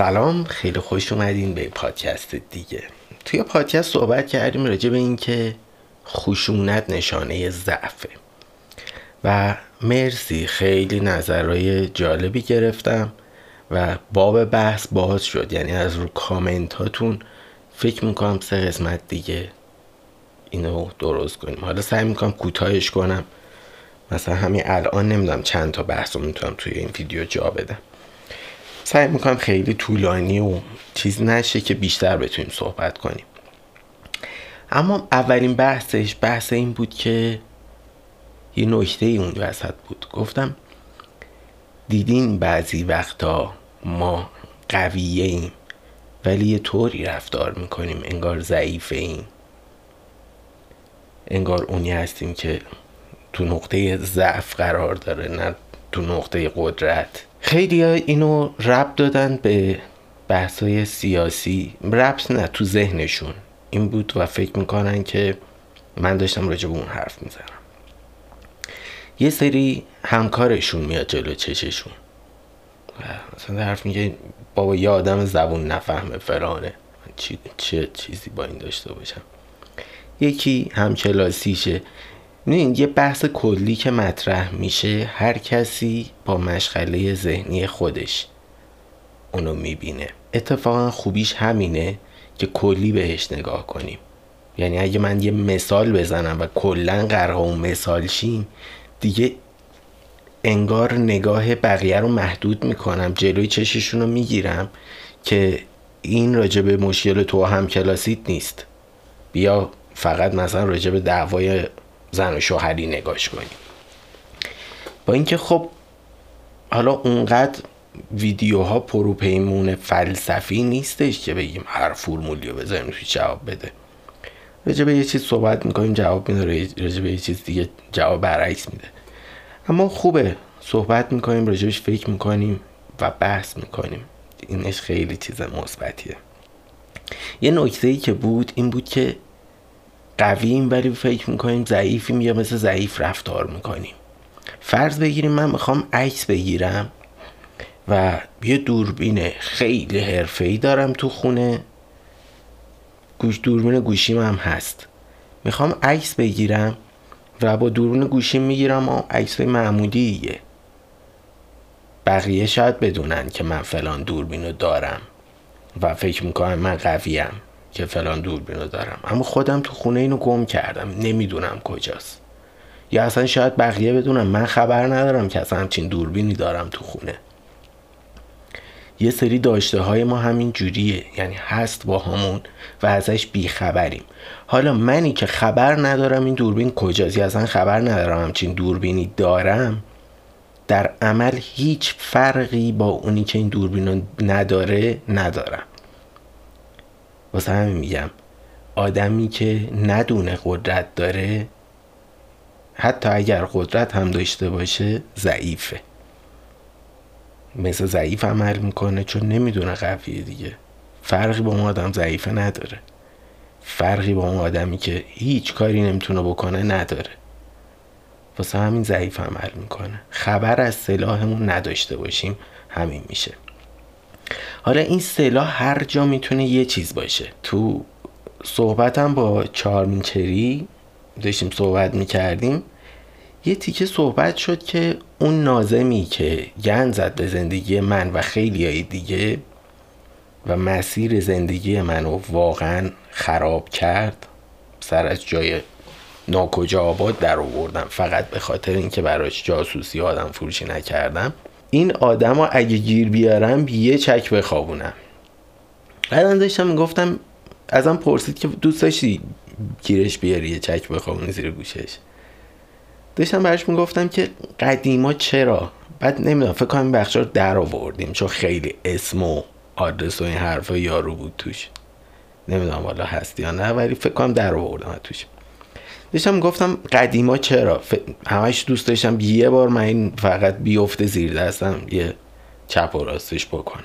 سلام خیلی خوش اومدین به پادکست دیگه. توی پادکست صحبت کردیم راجع به اینکه خشونت نشانه ضعفه. و مرسی خیلی نظرهای جالبی گرفتم و باب بحث باز شد. یعنی از رو کامنت هاتون فکر می‌کنم سه قسمت دیگه اینو درست کنیم. حالا سعی می‌کنم کوتاهش کنم. مثلا همین الان نمی‌دونم چند تا بحث رو می‌تونم توی این ویدیو جا بدم. سعی می‌کنم خیلی طولانی و چیز نشه که بیشتر بتونیم صحبت کنیم. اما اولین بحثش بحث این بود که یه نکته ای اون وسط بود. گفتم دیدین بعضی وقتا ما قویه ایم ولی یه طوری رفتار می‌کنیم انگار ضعیفه ایم انگار اونی هستیم که تو نقطه ضعف قرار داره نه تو نقطه قدرت. خیلی اینو رب دادن به بحثای سیاسی. ربط نه تو ذهنشون. این بود و فکر می‌کنن که من داشتم راجع به اون حرف می‌زنم. یه سری همکارشون میاد جلو چششون. و مثلا حرف میگه بابا یه آدم زبون نفهمه فلانه. چی چه چیزی با این داشته باشم؟ یکی همکلاسیشه. این یه بحث کلی که مطرح میشه هر کسی با مشغله ذهنی خودش اونو می‌بینه. اتفاقا خوبیش همینه که کلی بهش نگاه کنیم. یعنی اگه من یه مثال بزنم و کلا قرار اون مثال شیم دیگه انگار نگاه بقیه رو محدود می‌کنم جلوی چششون رو می‌گیرم که این راجع به مشکل تو هم کلاسیت نیست. بیا فقط مثلا راجع به دعوای زن و شوهری نگاش کنیم با اینکه خب حالا اونقدر ویدیوها پروپیمون فلسفی نیستش که بگیم هر فرمولی رو بذاریم توی جواب بده. راجع به یه چیز صحبت می‌کنیم جواب میده راجع به یه چیز دیگه جواب برعکس میده. اما خوبه. صحبت می‌کنیم راجبش فکر می‌کنیم و بحث می‌کنیم. اینش خیلی چیز مثبتیه. یه نکته ای که بود این بود که قویم ولی فکر می‌کنیم ضعیفیم یا مثل ضعیف رفتار می‌کنیم. فرض بگیریم من می‌خوام عکس بگیرم و یه دوربین خیلی حرفه‌ای دارم تو خونه. گوش دوربین گوشیم هم هست. می‌خوام عکس بگیرم و با دوربین گوشیم می‌گیرم و عکس معمولیه. بقیه شاید بدونن که من فلان دوربین رو دارم و فکر می‌کنم من قویم. که فلان دوربین رو دارم. اما خودم تو خونه اینو گم کردم. نمی‌دونم کجاست. یا اصلا شاید بقیه بدونم من خبر ندارم که اصلا همچین دوربینی دارم تو خونه. یه سری داشته های ما همین جوریه. یعنی هست با همون و ازش بیخبریم. حالا منی که خبر ندارم این دوربین کجاست یا اصلا خبر ندارم همچین دوربینی دارم در عمل هیچ فرقی با اونی که این دوربین نداره ندارم. واسه همین میگم آدمی که ندونه قدرت داره حتی اگر قدرت هم داشته باشه ضعیفه. مثل ضعیف عمل می‌کنه چون نمی‌دونه قویه دیگه. فرقی با اون آدم ضعیفه نداره. فرقی با اون آدمی که هیچ کاری نمی‌تونه بکنه نداره. واسه همین ضعیف عمل می‌کنه. خبر از سلاحمون نداشته باشیم همین میشه. حالا این سلاح هر جا می‌تونه یه چیز باشه. تو صحبتم با چارمینچری داشتیم صحبت می‌کردیم یه تیکه صحبت شد که اون نازمی که گن زد به زندگی من و خیلی های دیگه و مسیر زندگی منو واقعا خراب کرد سر از جای ناکجا آباد در آوردم. فقط به خاطر اینکه براش جاسوسی آدم فروشی نکردم. این آدم ها اگه گیر بیارم یه چک بخوابونم. بعدا داشتم می‌گفتم ازم پرسید که دوست داشتی گیرش بیاری یه چک بخوابونی زیر گوشش؟ داشتم براش می‌گفتم که قدیما چرا؟ بعد نمی‌دونم فکر کنم بخش رو در آوردیم چون خیلی اسم و آدرس و این حرفا یارو بود توش. نمی‌دونم والا هست یا نه ولی فکر کنم در آوردم توش. داشتم گفتم قدیما چرا؟ همش دوست داشتم یه بار من این فقط بیفته زیر دستم یه چپ و راستش بکنم.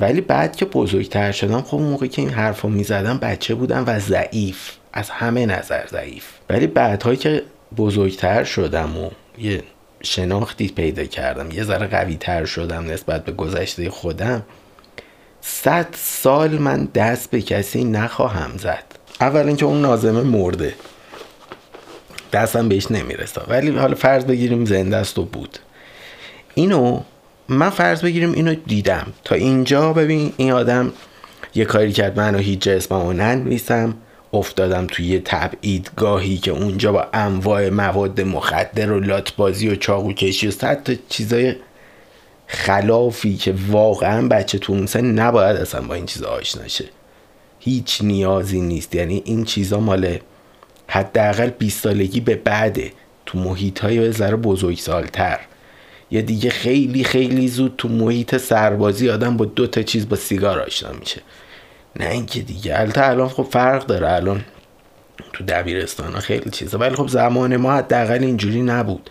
ولی بعد که بزرگتر شدم خب موقعی که این حرف رو می‌زدم بچه بودم و ضعیف از همه نظر ضعیف. ولی بعدهایی که بزرگتر شدم و یه شناختی پیدا کردم یه ذره قوی تر شدم نسبت به گذشته خودم صد سال من دست به کسی نخواهم زد. اول اینکه اون نازمه مرده. دستم بهش نمی‌رسه. ولی حالا فرض بگیریم زنده است و بود. اینو من فرض بگیریم اینو دیدم. تا اینجا ببین این آدم یه کاری کرد منو هیچ جسممو ننویسم. افتادم توی یه تبعیدگاهی که اونجا با انواع مواد مخدر و لاتبازی و چاقو کشی و صد تا چیزای خلافی که واقعا بچه تو اون سن نباید اصلا با این چیزا آشنا هیچ نیازی نیست. یعنی این چیزا مال حداقل 20 سالگی به بعده تو محیط های ذره بزرگ سالتر یا دیگه خیلی خیلی زود تو محیط سربازی آدم با دو تا چیز با سیگار آشنا میشه. نه اینکه دیگه. البته الان خب فرق داره. الان تو دبیرستان ها خیلی چیزا. ولی خب زمان ما حداقل اینجوری نبود.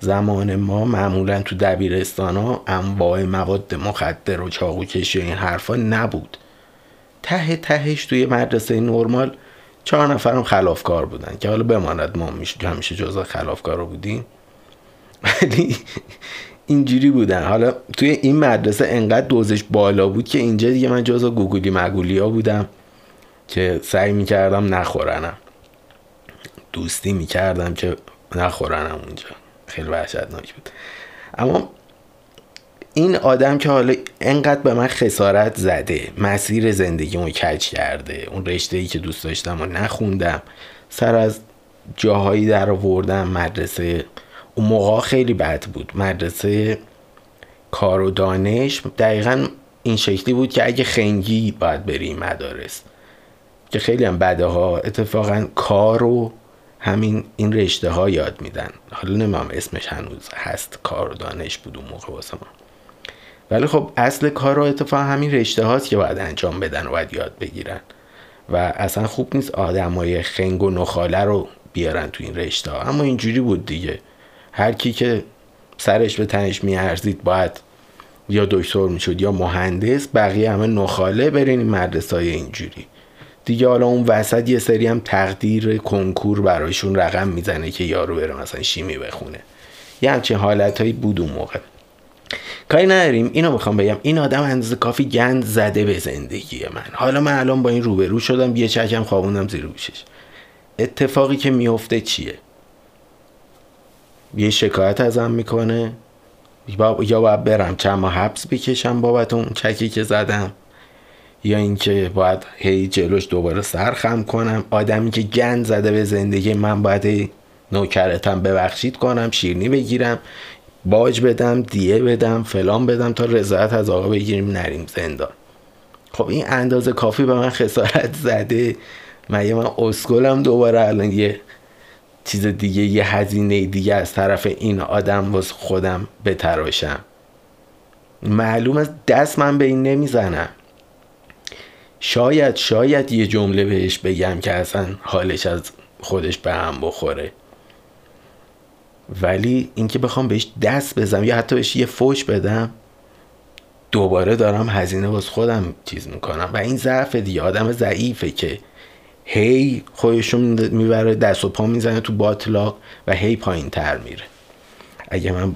زمان ما معمولا تو دبیرستان ها انواع مواد مخدر و چاقو کشی و این حرفا نبود. ته تهش توی مدرسه نرمال چهار نفرم خلافکار بودن که حالا بماند ما همیشه جزء خلافکار بودیم. ولی اینجوری بودن. حالا توی این مدرسه انقدر دوزش بالا بود که اینجا دیگه من جزء گوگولی مگولی ها بودم که سعی می‌کردم نخورنم. دوستی می‌کردم که نخورنم اونجا. خیلی وحشتناک بود. اما این آدم که حالا انقدر به من خسارت زده مسیر زندگیمو کج کرده اون رشته ای که دوست داشتم و نخوندم سر از جاهایی در آوردم مدرسه اون موقع خیلی بد بود مدرسه کار و دانش دقیقا این شکلی بود که اگه خنگی باید بری مدارس که خیلی هم بده ها اتفاقا کار و همین این رشته ها یاد میدن. حالا نمیم اسمش هنوز هست کار و دانش بود اون موقع واسه ما. ولی خب اصل کار رو اتفاق همین رشته هاست که باید انجام بدن و باید یاد بگیرن. و اصلا خوب نیست آدمای خنگ و نخاله رو بیارن تو این رشته ها. اما اینجوری بود دیگه. هر کی که سرش به تنش میارزید باید یا دکتر می‌شد یا مهندس بقیه همه نخاله برین این مدرسه های اینجوری. دیگه حالا اون وسط یه سری هم تقدیر کنکور برایشون رقم می‌زنه که یارو بره مثلا شیمی بخونه. یه همچین حالت هایی بود اون موقع. کاری نداریم. اینو می‌خوام بگم. این آدم اندازه کافی گند زده به زندگی من. حالا من الان با این روبرو شدم یه چکم خوابوندم زیر گوشش. اتفاقی که میفته چیه؟ یه شکایت ازم می‌کنه. یا باید برم چند ماه حبس بکشم بابت اون چکی که زدم. یا اینکه باید هی جلوش دوباره سرخم کنم. آدمی که گند زده به زندگی من باید نوکرتم ببخشید کنم شیرنی بگیرم. باج بدم دیه بدم فلان بدم تا رضایت از آقا بگیریم نریم زندان. خب این اندازه کافی به من خسارت زده. مگه من اسکلم دوباره الان یه چیز دیگه یه هزینه دیگه از طرف این آدم واس خودم بتراشم. معلوم است دست من به این نمی‌زنم. شاید شاید یه جمله بهش بگم که اصلا حالش از خودش به هم بخوره. ولی اینکه بخوام بهش دست بزنم یا حتی بهش یه فوش بدم دوباره دارم هزینه واس خودم چیز می‌کنم. و این ضعف دیگه آدم ضعیفه که هی خودشون می‌بره دست و پا می‌زنه تو باطلاق و هی پایین تر میره. اگه من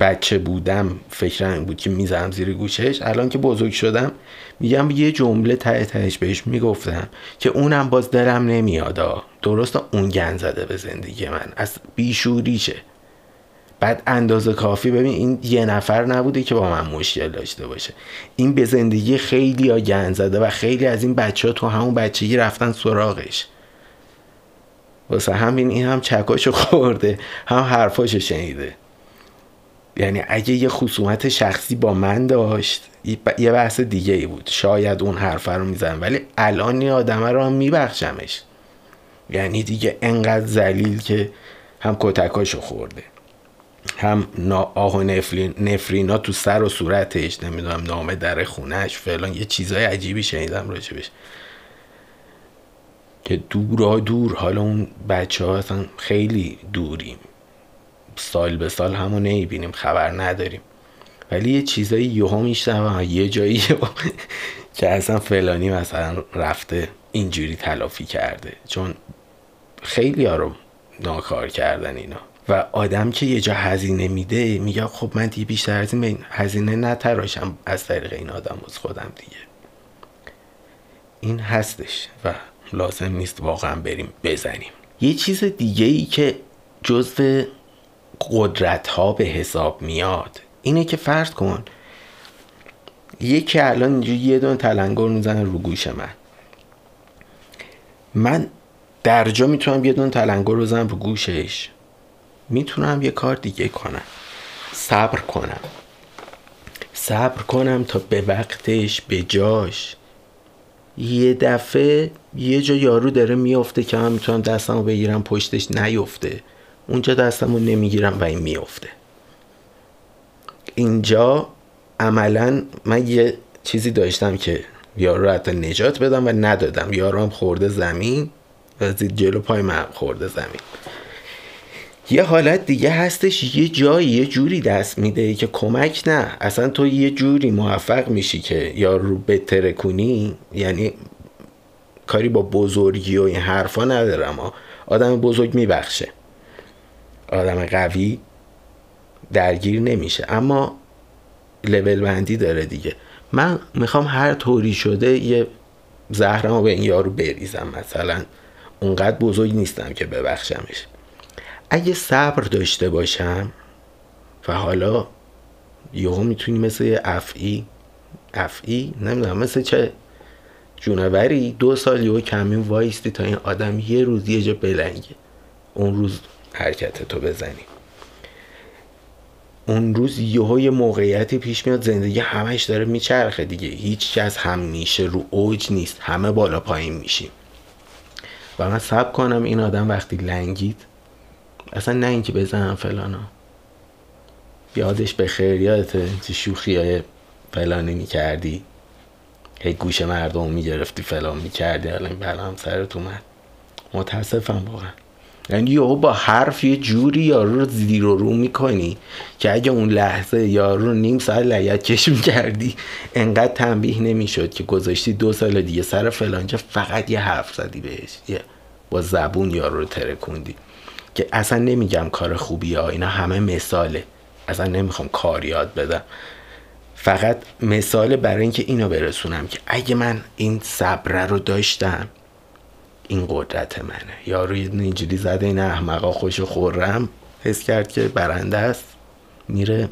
بچه بودم فکرم این بود که می‌زنم زیر گوشش الان که بزرگ شدم میگم یه جمله ته تهش بهش می‌گفتم که اونم باز دلم نمیاد درست اون گن زده به زندگی من. از بیشوریشه بعد اندازه کافی ببین این یه نفر نبوده که با من مشکل داشته باشه. این به زندگی خیلی ها گن زده و خیلی از این بچه ها تو همون بچگی رفتن سراغش. واسه همین این هم چکاشو خورده هم حرفاشو شنیده. یعنی اگه یه خصومت شخصی با من داشت یه بحث دیگه ای بود. شاید اون حرف رو میزن ولی الان این آدمه رو هم میبخشمش. یعنی دیگه انقدر زلیل که هم کتکاشو خورده هم آه و نفرین نفرینا تو سر و صورتش نمی‌دونم نامه در خونش فلان یه چیزای عجیبی شنیدم راجبش. که دورا دور حالا اون بچه ها اصلا خیلی دوریم سال به سال همو نمی‌بینیم خبر نداریم. ولی یه چیزایی یهو میشنوم یه جایی که اصلا فلانی مثلا رفته اینجوری تلافی کرده. چون خیلی ها رو ناکار کردن اینا. و آدم که یه جا هزینه میده میگه خب من دیگه بیشتر از این هزینه نتراشم. از طریق این آدم از خودم دیگه. این هستش و لازم نیست واقعا بریم بزنیم. یه چیز دیگه ای که جزو قدرت ها به حساب میاد. اینه که فرض کن یکی الان اینجوری یه دون تلنگر می‌زنه رو گوش من. من در جا می‌تونم یه دون تلنگر بزنم رو گوشش. می‌تونم یه کار دیگه کنم. صبر کنم. صبر کنم تا به وقتش به جاش. یه دفعه یه جا یارو داره میافته که من می‌تونم دستمو بگیرم پشتش نیفته. اونجا دستمو نمی‌گیرم و این میفته اینجا عملا من یه چیزی داشتم که یارو رو حتی نجات بدم و ندادم. یارو هم خورده زمین و زید جلو پای من خورده زمین. یه حالت دیگه هستش یه جایی یه جوری دست میده که کمک نه. اصلا تو یه جوری موفق میشی که یا رو بتره کنی. یعنی کاری با بزرگی و این حرفا ندارم. آدم بزرگ میبخشه. آدم قوی درگیر نمیشه. اما لول بندی داره دیگه. من می‌خوام هر طوری شده یه زهرمو به این یارو بریزم. مثلا اونقدر بزرگ نیستم که ببخشمش. اگه صبر داشته باشم و حالا یهو می‌تونی مثل یه افعی افعی نمی‌دونم مثل چه جونوری دو سال یهو کمی وایستی تا این آدم یه روز یه جا بلنگه. اون روز حرکت تو بزنی. اون روز یه موقعیتی پیش میاد زندگی همش داره میچرخه دیگه. هیچ کس هم میشه رو اوج نیست همه بالا پایین میشیم. و من سب کنم این آدم وقتی لنگید اصلا نه اینکه بزنم فلانا. یادش به خیر یادته چه شوخی های فلانی می‌کردی؟ هی گوش مردم می‌گرفتی فلان می‌کردی الان بلا هم سرت اومد. متاسفم واقعا. یعنی یهو با حرف یه جوری یارو رو زیر و رو می‌کنی که اگه اون لحظه یارو رو نیم ساعت لگت کشم کردی انقدر تنبیه نمی‌شد که گذاشتی دو سال دیگه سر فلانجا فقط یه حرف زدی بهش یه با زبون یارو رو ترکوندی. که اصلا نمیگم کار خوبی ها اینا همه مثاله. اصلا نمی‌خوام کار یاد بدم. فقط مثال برای اینکه اینو برسونم که اگه من این صبره رو داشتم این قدرت منه. یارو یه اینجوری زده این احمقا خوش خورم. حس کرد که برنده است. میره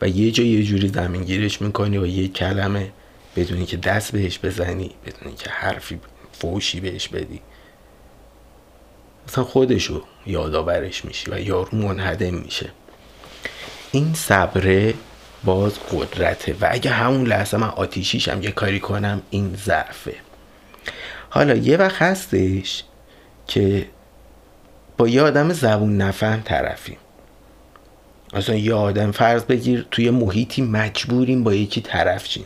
و یه جا یه جوری زمین گیرش می‌کنی و یه کلمه بدونی که دست بهش بزنی بدونی که حرفی فوشی بهش بدی. اصلا خودشو یادآورش میشی و یارو منهدم میشه. این صبره باز قدرته و اگه همون لحظه من آتیشیشم یه کاری کنم این ضعفه. حالا یه وقت هستش که با یه آدم زبون نفهم طرفیم. اصلا یه آدم فرض بگیر توی محیطی مجبوریم با یکی طرف چیم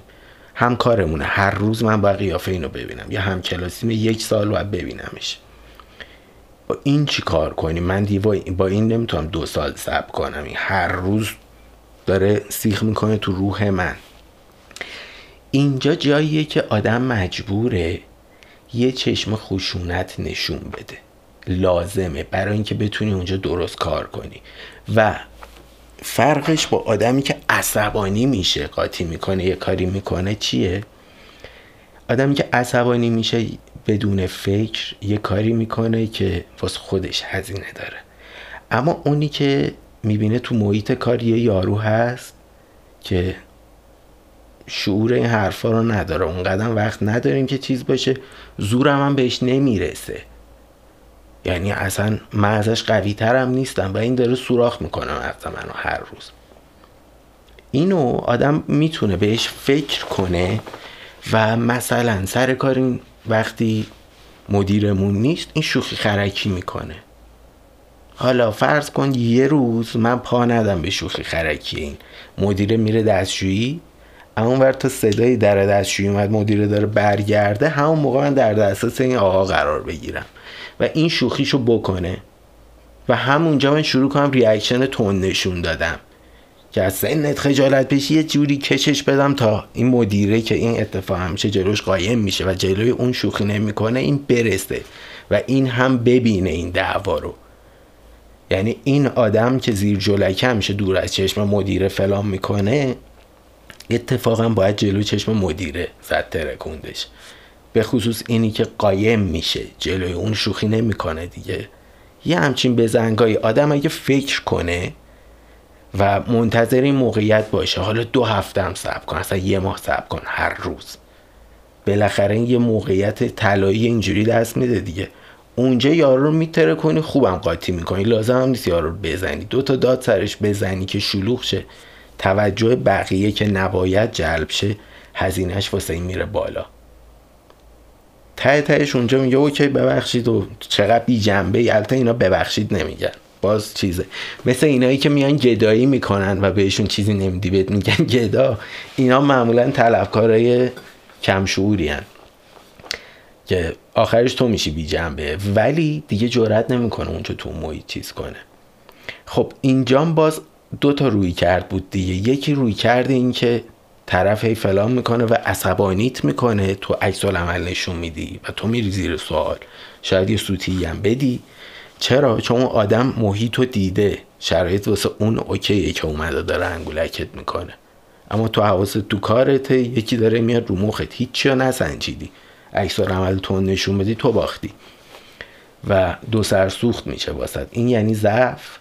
هم کارمونه هر روز من با قیافه اینو ببینم. یا هم کلاسیم یک سال باید ببینمش. با این چی کار کنیم؟ من دیوا با این نمی‌تونم دو سال صبر کنم. این هر روز داره سیخ می‌کنه تو روح من. اینجا جاییه که آدم مجبوره یه چشم خشونت نشون بده. لازمه برای اینکه بتونی اونجا درست کار کنی. و فرقش با آدمی که عصبانی میشه قاطی می‌کنه یه کاری می‌کنه چیه؟ آدمی که عصبانی میشه بدون فکر یه کاری می‌کنه که واسه خودش هزینه داره. اما اونی که می‌بینه تو محیط کار یه یارو هست که شعور این حرفا رو نداره. اونقدر وقت نداریم که چیز باشه. زورم هم بهش نمی‌رسه. یعنی اصلا من ازش قوی ترم نیستم و این داره سوراخ می‌کنه مغز منو هر روز. اینو آدم می‌تونه بهش فکر کنه و مثلا سر کار این وقتی مدیرمون نیست این شوخی خرکی می‌کنه. حالا فرض کن یه روز من پا ندم به شوخی خرکی این. مدیره میره دستشویی اون ور تا صدای در دستشویی اومد مدیره داره برگرده همون موقع من در دسترس این آقا قرار بگیرم و این شوخیشو بکنه و همونجا من شروع کنم ریاکشن تون نشون دادم که از سنت خجالت پیشی یه جوری کشش بدم تا این مدیره که این اتفاق همیشه جلوش قایم میشه و جلوی اون شوخی نمی‌کنه این برسه و این هم ببینه این دعوا رو. یعنی این آدم که زیر جلکه میشه دور از چشم مدیر فلان می‌کنه اتفاقا باید جلو چشم مدیره زد ترکوندش به خصوص اینی که قایم میشه جلوی اون شوخی نمی‌کنه دیگه. یه همچین بزنگایی آدم اگه فکر کنه و منتظر این موقعیت باشه حالا دو هفته هم صبر کن اصلا یه ماه صبر کن هر روز. بالاخره یه موقعیت طلایی اینجوری دست میده دیگه. اونجا یارو رو میتره کنی خوبم قاطی می‌کنی. لازم هم نیست یارو رو بزنی. دو تا داد سرش بزنی که شلوغ شه. توجه بقیه که نباید جلب شه هزینهش واسه این میره بالا. ته تهش اونجا میگه اوکی ببخشید و چقدر بی جنبه البته اینا ببخشید نمیگن. باز چیزه. مثل اینایی که میان گدایی می‌کنن و بهشون چیزی نمیدی بهت میگن گدا. اینا معمولا طلبکارای کم هن. که آخرش تو میشی بی جنبه ولی دیگه جرات نمی‌کنه اونجا تو محیط چیز کنه. خب اینجام باز دو تا روی کرد بود دیگه. یکی روی کرده این که طرف هی فلان می‌کنه و عصبانیت می‌کنه. تو عکس عمل نشون میدی و تو میری زیر سوال. شاید یه سوتی هم بدی. چرا؟ چون اون آدم محیط رو دیده. شرایط واسه اون اوکیه که اومده داره انگولکت می‌کنه. اما تو حواست تو کارته. یکی داره میاد رو مخت. هیچی رو نسنجیدی. عکس عمل تو نشون بدی تو باختی. و دو سر سوخت میشه واسط این یعنی ضعف.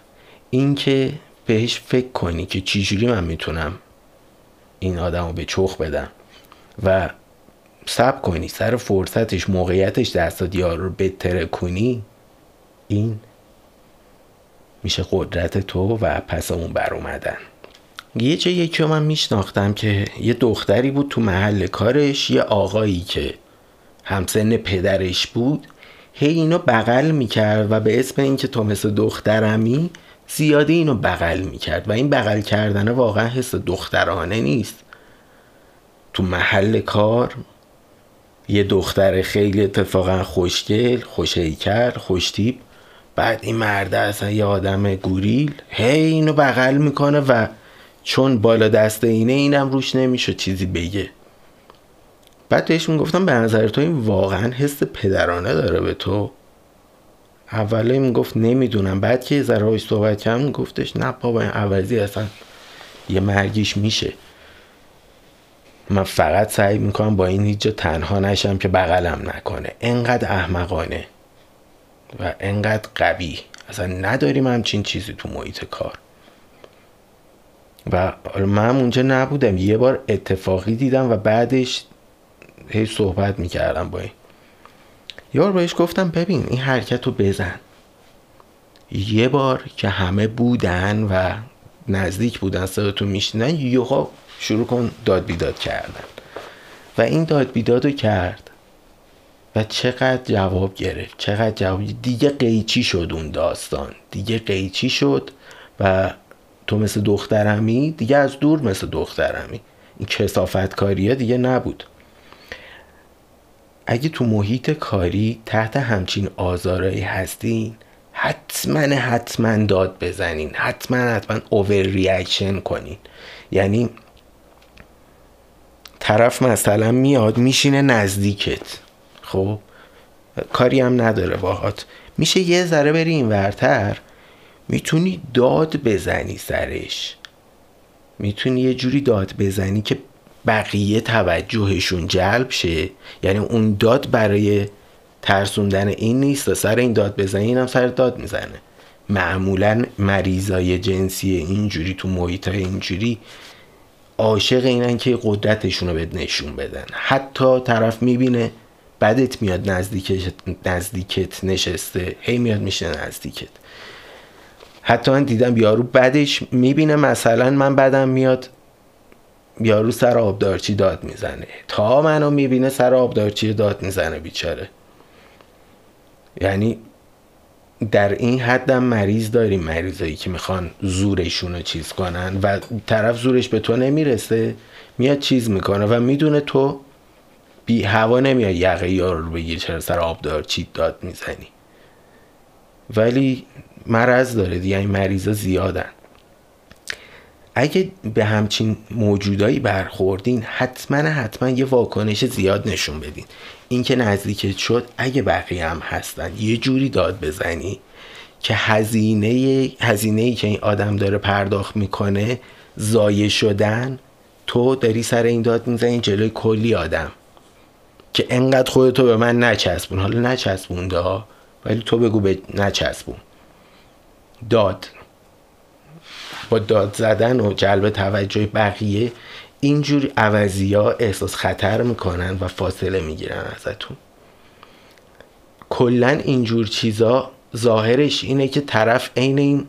این که بهش فکر کنی که چجوری من می‌تونم این آدم رو به چخ بدم و سب کنی سر فرصتش موقعیتش دست دیار رو بتره کنی این میشه قدرت تو و پس اون بر اومدن. یه چه یکی من میشناختم که یه دختری بود تو محل کارش یه آقایی که همسن پدرش بود هی اینو بغل می‌کرد و به اسم اینکه تو مثل دخترمی زیادی اینو بغل می‌کرد و این بغل کردنه واقعا حس دخترانه نیست. تو محل کار یه دختر خیلی اتفاقا خوشگل خوشیکر خوشتیب بعد این مرده اصلا یه آدم گوریل هی اینو بغل می‌کنه و چون بالا دست اینه اینم روش نمیشه چیزی بگه. بعد بهش می‌گفتم به نظر تو این واقعا حس پدرانه داره به تو؟ اوله می‌گفت نمی‌دونم. بعد که ذره صحبت کردم گفتش نه بابا این عوضی اصلا یه مرگیش میشه. من فقط سعی می‌کنم با این هیچ تنها نشم که بغلم نکنه. انقدر احمقانه و انقدر قوی. اصلا نداریم همچین چیزی تو محیط کار. و من اونجا نبودم. یه بار اتفاقی دیدم و بعدش هی صحبت می‌کردم با این. یار بهش گفتم ببین این حرکت رو بزن. یه بار که همه بودن و نزدیک بودن صداتو میشنن یوها شروع کن داد بیداد کردن. و این داد بیداد رو کرد و چقدر جواب گرفت چقدر جواب دیگه قیچی شد اون داستان. دیگه قیچی شد و تو مثل دخترمی دیگه از دور مثل دخترمی. این کسافت کاریه دیگه نبود. اگه تو محیط کاری تحت همچین آزارایی هستین حتما حتما داد بزنین. حتما حتما اوور ریاکشن کنین. یعنی طرف مثلا میاد میشینه نزدیکت. خب؟ کاری هم نداره باهات. میشه یه ذره بری این ورتر می‌تونی داد بزنی سرش. می‌تونی یه جوری داد بزنی که بقیه توجهشون جلب شه. یعنی اون داد برای ترسوندن این نیست سر این داد بزنی اینم سر داد می‌زنه. معمولا مریضای جنسی اینجوری تو محیط اینجوری عاشق اینن که قدرتشون رو بهت نشون بدن. حتی طرف می‌بینه بدت میاد نزدیکت, نزدیکت نشسته. هی میاد میشه نزدیکت. حتی من دیدم یارو بعدش می‌بینه مثلا من بعدم میاد. یارو سر آبدارچی داد می‌زنه. تا منو می‌بینه سر آبدارچی داد می‌زنه بیچاره. یعنی در این حدم مریض داریم مریضایی که می‌خوان زورشون رو چیز کنن و طرف زورش به تو نمی‌رسه میاد چیز می‌کنه و می‌دونه تو بی هوا نمیاد یقه یارو رو بگیر چرا سر آبدارچی داد می‌زنی. ولی مرض داره دیگه این مریضا زیادن. اگه به همچین موجودایی برخوردین حتما حتما یه واکنش زیاد نشون بدین. اینکه نزدیکت شد اگه بقیه هم هستن یه جوری داد بزنی که هزینه هزینه ای که این آدم داره پرداخت می‌کنه زایه شدن تو داری سر این داد می‌زنی جلوی کلی آدم که انقدر خودتو به من نچسبون. حالا نچسبونده ها ولی تو بگو به نچسبون. داد. با داد زدن و جلب توجه بقیه اینجور عوضی ها احساس خطر می‌کنن و فاصله می‌گیرن ازتون. کلا اینجور چیزا ظاهرش اینه که طرف عین این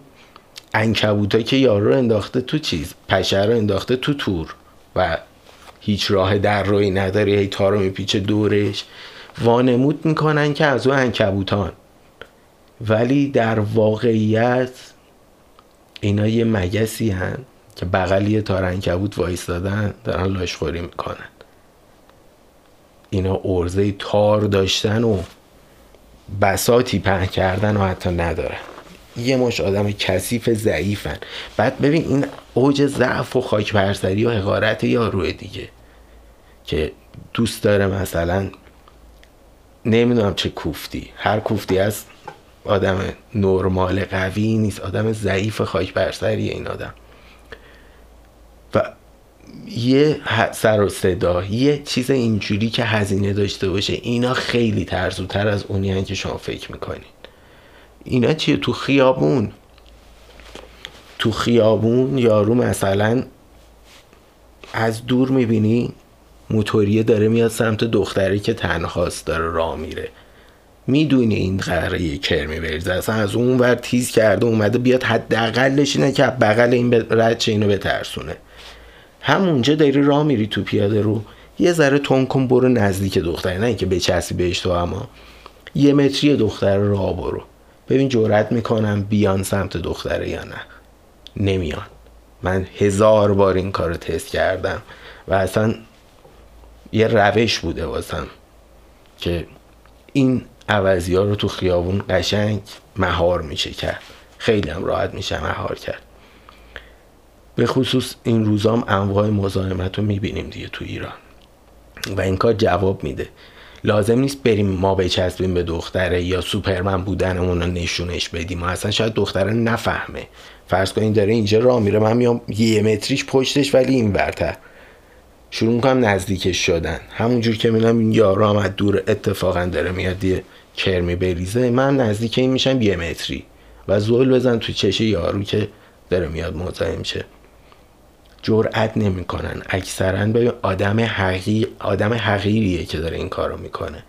انکبوتا که یارو انداخته تو چیز پشه رو انداخته تو تور و هیچ راه در روی نداره هی تارو میپیچه دورش. وانمود می‌کنن که از اون انکبوتان ولی در واقعیت اینا یه مگسی هن که بغل یه تار انکبوت وایستادن دارن لاشخوری می‌کنن. اینا ارزه تار داشتن و بساتی په کردن و حتی ندارن. یه مش آدم کثیف ضعیفن. بعد ببین این اوج ضعف و خاک پرسری و حقارت یاروه دیگه که دوست داره مثلا نمی‌دونم چه کوفتی. هر کوفتی از آدم نرمال قوی نیست آدم ضعیف خاک برسری این آدم. و یه سر و صدا یه چیز اینجوری که هزینه داشته باشه اینا خیلی ترزوتر از اونی که شما فکر می‌کنین. اینا چیه؟ تو خیابون. تو خیابون یارو مثلا از دور می‌بینی موتوریه داره میاد سمت دختری که تنهاست داره راه میره. می‌دونی این قراره یه کرمی بریزه. اصلا از اون ور تیز کرده اومده بیاد حداقلش اینه که بغل این رد اینو بترسونه. همونجا داری راه میری تو پیاده رو. یه ذره تون کن برو نزدیک دختر نه اینکه بچسبی بهش تو اما. یه متری دختر راه برو. ببین جورت می‌کنم بیان سمت دختره یا نه. نمیان. من هزار بار این کار تست کردم و اصلا یه روش بوده واسم که این عوضی ها رو تو خیابون قشنگ مهار میشه کرد. خیلی هم راحت میشه مهار کرد. به خصوص این روزام انواع مزاحمت رو می‌بینیم دیگه تو ایران. و این کار جواب میده. لازم نیست بریم ما بچسبیم به دختره یا سوپرمن بودنمون رو نشونش بدیم. ما اصلا شاید دختره نفهمه. فرض این داره اینجا راه میره من میام یه متریش پشتش ولی این برتر شروع می‌کنم نزدیکش شدن. همونجور که می‌بینم این یارو هم از دور اتفاقا داره میاد یه کرمی بریزه. من نزدیک این میشم یه متری. و زول بزن تو چشه یارو که داره میاد مزاحم شه. جرأت نمی‌کنن. اکثرا به آدم حقیر آدم حقیریه که داره این کارو می‌کنه.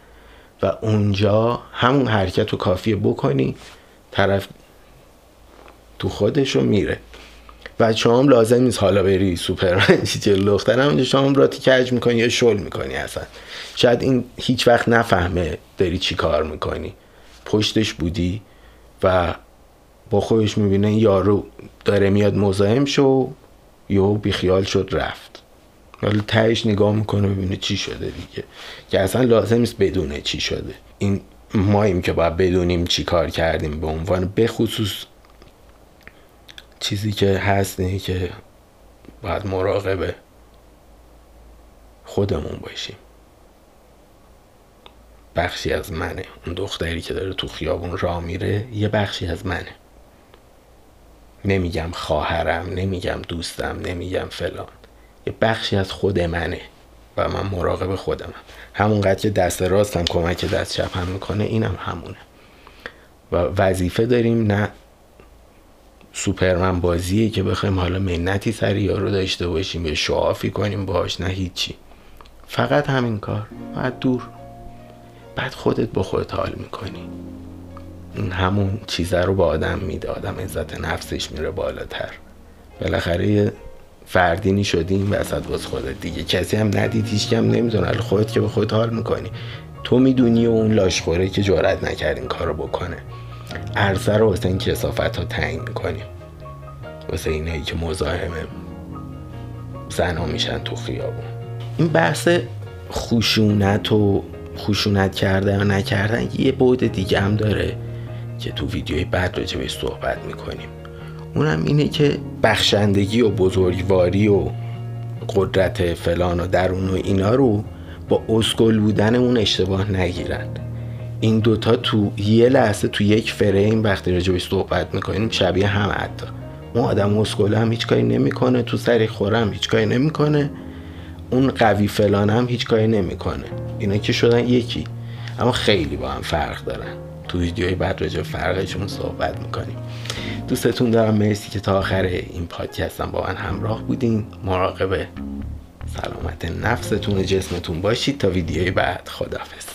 و اونجا همون حرکت رو کافیه بکنی طرف تو خودشو میره. و شما هم لازم نیست حالا بری سوپرمن جلو دختر همونجا شما هم راتی کج می‌کنی یا شل می‌کنی اصلا. شاید این هیچ وقت نفهمه داری چی کار می‌کنی. پشتش بودی و با خودش می‌بینه یارو داره میاد مزاحم شو یهو بیخیال شد رفت. حالا تهش نگاه می‌کنه ببینه چی شده دیگه. که اصلا لازم نیست بدونه چی شده. این ماییم که باید بدونیم چی کار کردیم به عنوان بخصوص چیزی که هست اینه که باید مراقب خودمون باشیم. بخشی از منه. اون دختری که داره تو خیابون راه میره یه بخشی از منه. نمیگم خواهرم نمیگم دوستم نمیگم فلان. یه بخشی از خود منه و من مراقب خودمم. همونقدر که دست راستم کمک دست چپم می‌کنه اینم همونه. و وظیفه داریم نه سوپرمن بازیه که بخوایم حالا منتی سر یارو داشته باشیم به شعافی کنیم باش نه هیچی. فقط همین کار. بعد دور. بعد خودت با خودت حال می‌کنی. همون چیزه رو با آدم میده. آدم عزت نفسش میره بالاتر. بالاخره فردینی شدیم وسط باز خودت دیگه. کسی هم ندید هیچ هم نمی‌دونه خودت که به خود حال می‌کنی. تو می‌دونی و اون لاشخوره که جرأت نکرد این کارو بکنه. عرصه رو واسه این کسافت ها تعیین می‌کنیم. واسه اینایی که مزاحم زن ها میشن تو خیابون. این بحث خشونت و خشونت کردن و نکردن یه بعد دیگه هم داره که تو ویدیوی بعد راجع بهش صحبت می‌کنیم. اونم اینه که بخشندگی و بزرگواری و قدرت فلان و درون و اینا رو با اسکل بودن اون اشتباه نگیرن. این دوتا تو یه لحظه تو یک فریم وقتی راجبش صحبت می‌کنیم شبیه هم حتی. اون آدم مسکوله هم هیچ کاری نمی‌کنه تو سری خورم هیچ کاری نمی‌کنه. اون قوی فلان هم هیچ کاری نمی‌کنه. اینا که شدن یکی. اما خیلی با هم فرق دارن. تو ویدیوی بعد راجع فرقشون صحبت می‌کنیم. دوستتون دارم مرسی که تا آخر این پادکستم با من همراه بودین. مراقب سلامت نفستون و جسمتون باشید. تا ویدیوی بعد خدافز